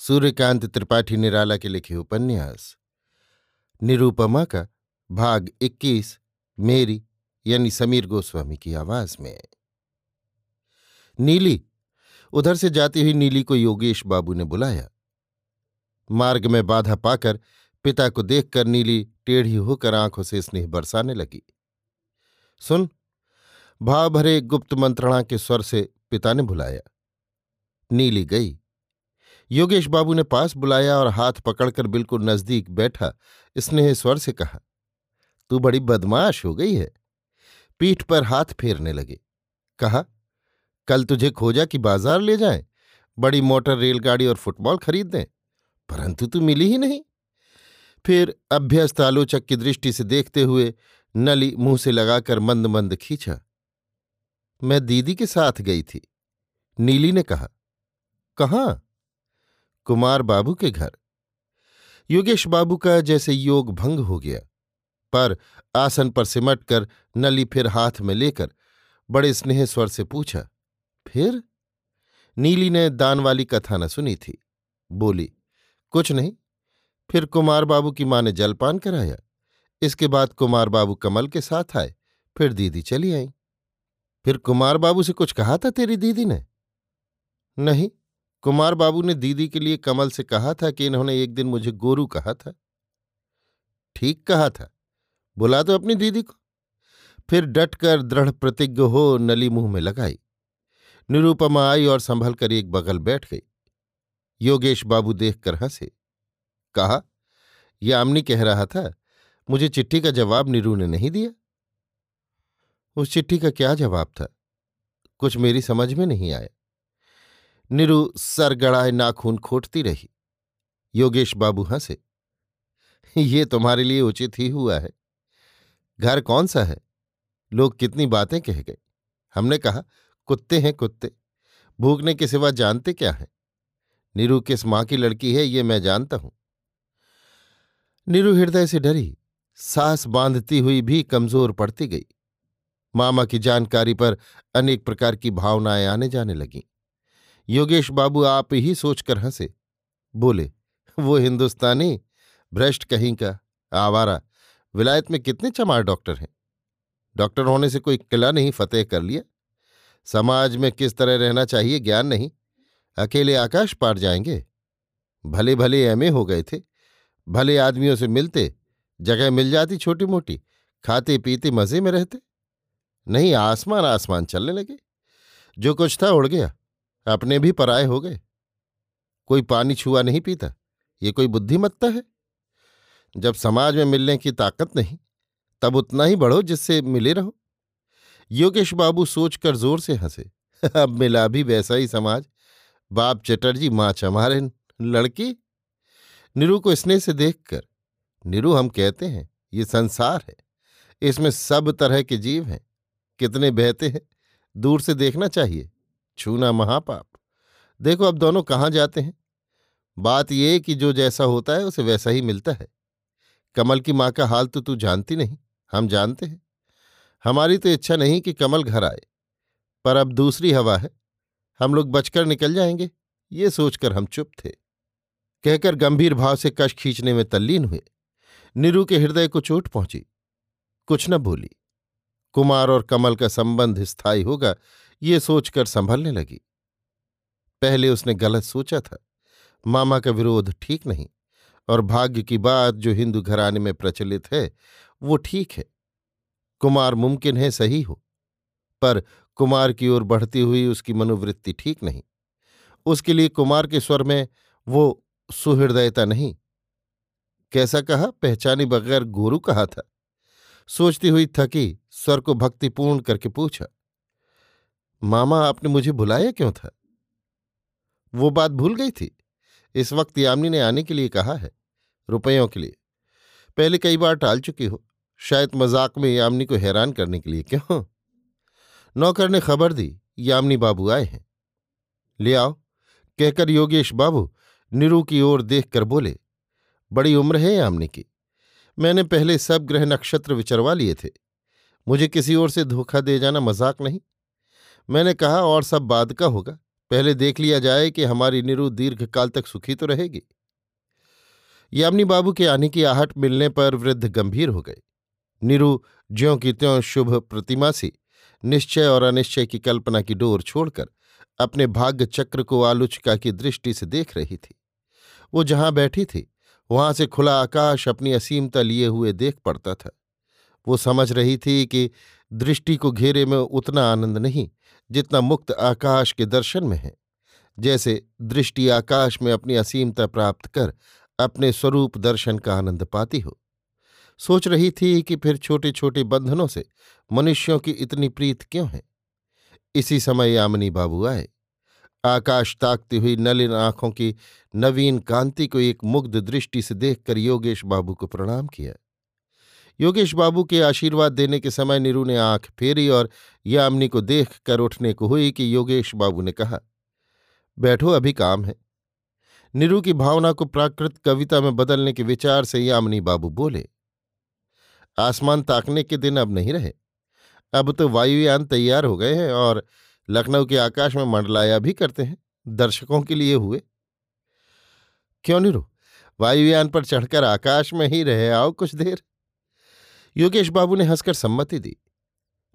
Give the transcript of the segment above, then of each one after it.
सूर्यकांत त्रिपाठी निराला के लिखे उपन्यास। निरूपमा का भाग 21 मेरी, यानी समीर गोस्वामी की आवाज़ में। नीली, उधर से जाती हुई नीली को योगेश बाबू ने बुलाया। मार्ग में बाधा पाकर पिता को देखकर नीली टेढ़ी होकर आँखों से स्नेह बरसाने लगी। सुन, भाव भरे गुप्त मंत्रणा के स्वर से पिता ने बुलाया। नीली गई। योगेश बाबू ने पास बुलाया और हाथ पकड़कर बिल्कुल नज़दीक बैठा, स्नेह स्वर से कहा, तू बड़ी बदमाश हो गई है। पीठ पर हाथ फेरने लगे। कहा, कल तुझे खोजा कि बाज़ार ले जाएँ, बड़ी मोटर रेलगाड़ी और फुटबॉल खरीद दें, परंतु तू मिली ही नहीं। फिर अभ्यस्त आलोचक की दृष्टि से देखते हुए नली मुँह से लगाकर मंद मंद खींचा। मैं दीदी के साथ गई थी। नीली ने कहा, कहाँ? कुमार बाबू के घर। योगेश बाबू का जैसे योग भंग हो गया, पर आसन पर सिमट कर नली फिर हाथ में लेकर बड़े स्नेह स्वर से पूछा, फिर? नीली ने दान वाली कथा न सुनी थी। बोली, कुछ नहीं, फिर कुमार बाबू की माँ ने जलपान कराया। इसके बाद कुमार बाबू कमल के साथ आए, फिर दीदी चली आई। फिर कुमार बाबू से कुछ कहा था तेरी दीदी ने? नहीं कुमार बाबू ने दीदी के लिए कमल से कहा था कि इन्होंने एक दिन मुझे गोरू कहा था। ठीक कहा था। बुला दो अपनी दीदी को। फिर डटकर दृढ़ प्रतिज्ञ हो नली मुँह में लगाई। निरूपमा आई और संभल कर एक बगल बैठ गई। योगेश बाबू देखकर हंसे। कहा यह आमनी कह रहा था, मुझे चिट्ठी का जवाब नीरू ने नहीं दिया? उस चिट्ठी का क्या जवाब था? कुछ मेरी समझ में नहीं आया। निरु सर गड़ाए नाखून खोटती रही। योगेश बाबू हंसे। ये तुम्हारे लिए उचित ही हुआ है। घर कौन सा है? लोग कितनी बातें कह गए। हमने कहा, कुत्ते हैं कुत्ते। भूखने के सिवा जानते क्या है? नीरू किस माँ की लड़की है, ये मैं जानता हूँ। नीरू हृदय से डरी। सांस बांधती हुई भी कमज़ोर पड़ती गई। मामा की जानकारी पर अनेक प्रकार की भावनाएँ आने जाने लगीं। योगेश बाबू आप ही सोचकर हंसे। बोले, वो हिंदुस्तानी, भ्रष्ट कहीं का, आवारा, विलायत में कितने चमार डॉक्टर हैं? डॉक्टर होने से कोई किला नहीं, फतेह कर लिया। समाज में किस तरह रहना चाहिए ज्ञान नहीं। अकेले आकाश पार जाएँगे। भले भले एमए हो गए थे। भले आदमियों से मिलते, जगह मिल जाती छोटी मोटी खाते पीते मज़े में रहते। नहीं, आसमान आसमान चलने लगे। जो कुछ था उड़ गया। अपने भी पराए हो गए। कोई पानी छुआ नहीं पीता, ये कोई बुद्धिमत्ता है। जब समाज में मिलने की ताकत नहीं, तब उतना ही बढ़ो जिससे मिले रहो। योगेश बाबू सोचकर ज़ोर से हंसे। अब मिला भी वैसा ही समाज। बाप चटर्जी, माँ चमारे, लड़की। निरु को स्नेह से देखकर, निरु, हम कहते हैं, ये संसार है। इसमें सब तरह के जीव हैं। कितने बहते हैं। दूर से देखना चाहिए। छूना महापाप। देखो अब दोनों कहाँ जाते हैं? बात यह कि जो जैसा होता है उसे वैसा ही मिलता है। कमल की माँ का हाल तो तू जानती नहीं, हम जानते हैं। हमारी तो इच्छा नहीं कि कमल घर आए। पर अब दूसरी हवा है। हम लोग बचकर निकल जाएँगे, ये सोचकर हम चुप थे। कहकर गंभीर भाव से कश खींचने में तल्लीन हुए। नीरू के हृदय को चोट पहुँची। कुछ न बोली। कुमार और कमल का संबंध स्थायी होगा ये सोचकर संभलने लगी। पहले उसने गलत सोचा था। मामा का विरोध ठीक नहीं और भाग्य की बात जो हिंदू घराने में प्रचलित है, वो ठीक है। कुमार मुमकिन है सही हो, पर कुमार की ओर बढ़ती हुई उसकी मनोवृत्ति ठीक नहीं। उसके लिए कुमार के स्वर में वो सुहृदयता नहीं। कैसा कहा? पहचानी बगैर गोरू कहा था। सोचती हुई थकी, स्वर को भक्तिपूर्ण करके पूछा मामा, आपने मुझे बुलाया क्यों था? वो बात भूल गई थी। इस वक्त यामिनी ने आने के लिए कहा है, रुपयों के लिए। पहले कई बार टाल चुकी हो। शायद मज़ाक में यामिनी को हैरान करने के लिए, क्यों? नौकर ने खबर दी, यामिनी बाबू आए हैं। ले आओ, कहकर योगेश बाबू निरू की ओर देखकर बोले, बड़ी उम्र है यामिनी की। मैंने पहले सब ग्रह नक्षत्र विचरवा लिए थे। मुझे किसी ओर से धोखा दे जाना मज़ाक नहीं। मैंने कहा, और सब बाद का होगा। पहले देख लिया जाए कि हमारी निरु दीर्घकाल तक सुखी तो रहेगी। यामिनी बाबू के आने की आहट मिलने पर वृद्ध गंभीर हो गए। निरु ज्यों की त्यों शुभ प्रतिमा सी, निश्चय और अनिश्चय की कल्पना की डोर छोड़कर अपने भाग्य चक्र को आलोचिका की दृष्टि से देख रही थी। वो जहाँ बैठी थी, वहाँ से खुला आकाश अपनी असीमता लिए हुए देख पड़ता था। वो समझ रही थी कि दृष्टि को घेरे में उतना आनंद नहीं जितना मुक्त आकाश के दर्शन में है। जैसे दृष्टि आकाश में अपनी असीमता प्राप्त कर अपने स्वरूप दर्शन का आनंद पाती हो। सोच रही थी कि फिर छोटे छोटे बंधनों से मनुष्यों की इतनी प्रीत क्यों है? इसी समय यामिनी बाबू आए। आकाश ताकती हुई नलिन आँखों की नवीन कांति को एक मुग्ध दृष्टि से देखकर योगेश बाबू को प्रणाम किया। योगेश बाबू के आशीर्वाद देने के समय नीरू ने आँख फेरी और यामिनी को देख कर उठने को हुई कि योगेश बाबू ने कहा, बैठो, अभी काम है। नीरू की भावना को प्राकृत कविता में बदलने के विचार से यामिनी बाबू बोले, आसमान ताकने के दिन अब नहीं रहे। अब तो वायुयान तैयार हो गए हैं और लखनऊ के आकाश में मंडलाया भी करते हैं, दर्शकों के लिए हुए। क्यों नीरू? वायुयान पर चढ़कर आकाश में ही रहे आओ कुछ देर। योगेश बाबू ने हंसकर सम्मति दी।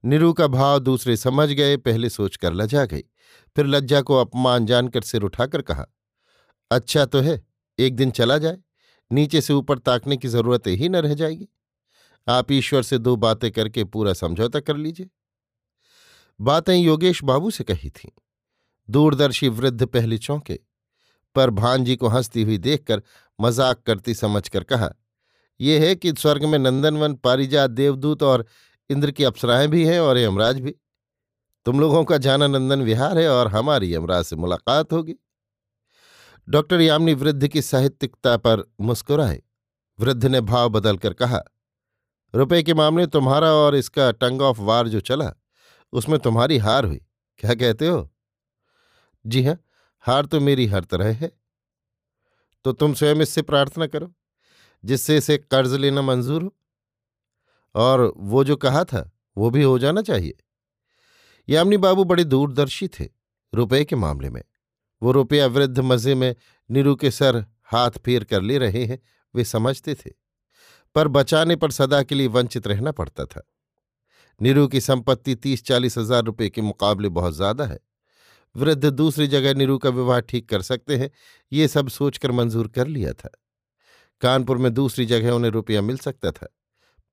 नीरू का भाव दूसरे समझ गए, पहले सोचकर लजा गई। फिर लज्जा को अपमान जानकर सिर उठाकर कहा अच्छा तो है, एक दिन चला जाए। नीचे से ऊपर ताकने की ज़रूरत ही न रह जाएगी। आप ईश्वर से दो बातें करके पूरा समझौता कर लीजिए। बातें योगेश बाबू से कही थीं। दूरदर्शी वृद्ध पहले चौंके, पर भांजी को हंसती हुई देखकर मज़ाक करती समझकर कहा ये है कि स्वर्ग में नंदनवन पारिजात देवदूत और इंद्र की अप्सराएँ भी हैं और यमराज भी। तुम लोगों का जाना नंदन विहार है और हमारी यमराज से मुलाकात होगी। डॉक्टर यामिनी वृद्ध की साहित्यिकता पर मुस्कुराए। वृद्ध ने भाव बदलकर कहा, रुपए के मामले तुम्हारा और इसका टंग ऑफ़ वार जो चला, उसमें तुम्हारी हार हुई। क्या कहते हो? जी हाँ हार तो मेरी हर तरह है। तो तुम स्वयं इससे प्रार्थना करो। जिससे इसे कर्ज लेना मंजूर हो? और वो जो कहा था, वो भी हो जाना चाहिए? यामिनी बाबू बड़े दूरदर्शी थे, रुपए के मामले में। वो रुपया वृद्ध मज़े में नीरू के सर हाथ फेर कर ले रहे हैं, वे समझते थे। पर बचाने पर सदा के लिए वंचित रहना पड़ता था। नीरू की संपत्ति तीस चालीस हज़ार रुपये के मुकाबले बहुत ज़्यादा है। वृद्ध दूसरी जगह नीरू का विवाह ठीक कर सकते हैं, ये सब सोचकर मंजूर कर लिया था। कानपुर में दूसरी जगह उन्हें रुपया मिल सकता था,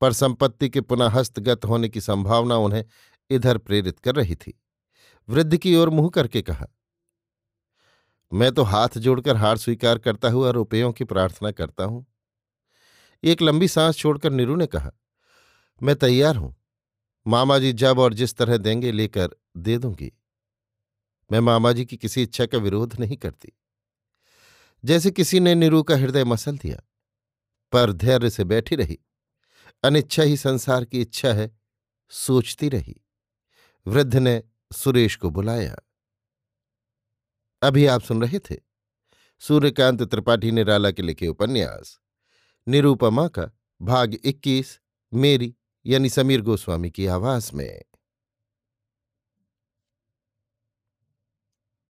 पर संपत्ति के पुनः हस्तगत होने की संभावना उन्हें इधर प्रेरित कर रही थी। वृद्ध की ओर मुँह करके कहा, मैं तो हाथ जोड़कर हार स्वीकार करता हुआ रुपयों की प्रार्थना करता हूँ। एक लंबी सांस छोड़कर नीरू ने कहा, मैं तैयार हूँ। मामा जी जब और जिस तरह देंगे लेकर दे दूँगी। मैं मामा जी की किसी इच्छा का विरोध नहीं करती। जैसे किसी ने नीरू का हृदय मसल दिया पर धैर्य से बैठी रही। अनिच्छा ही संसार की इच्छा है, सोचती रही। वृद्ध ने सुरेश को बुलाया। अभी आप सुन रहे थे सूर्यकांत त्रिपाठी निराला के लिखे उपन्यास। निरूपमा का भाग 21 मेरी यानी समीर गोस्वामी की आवाज़ में।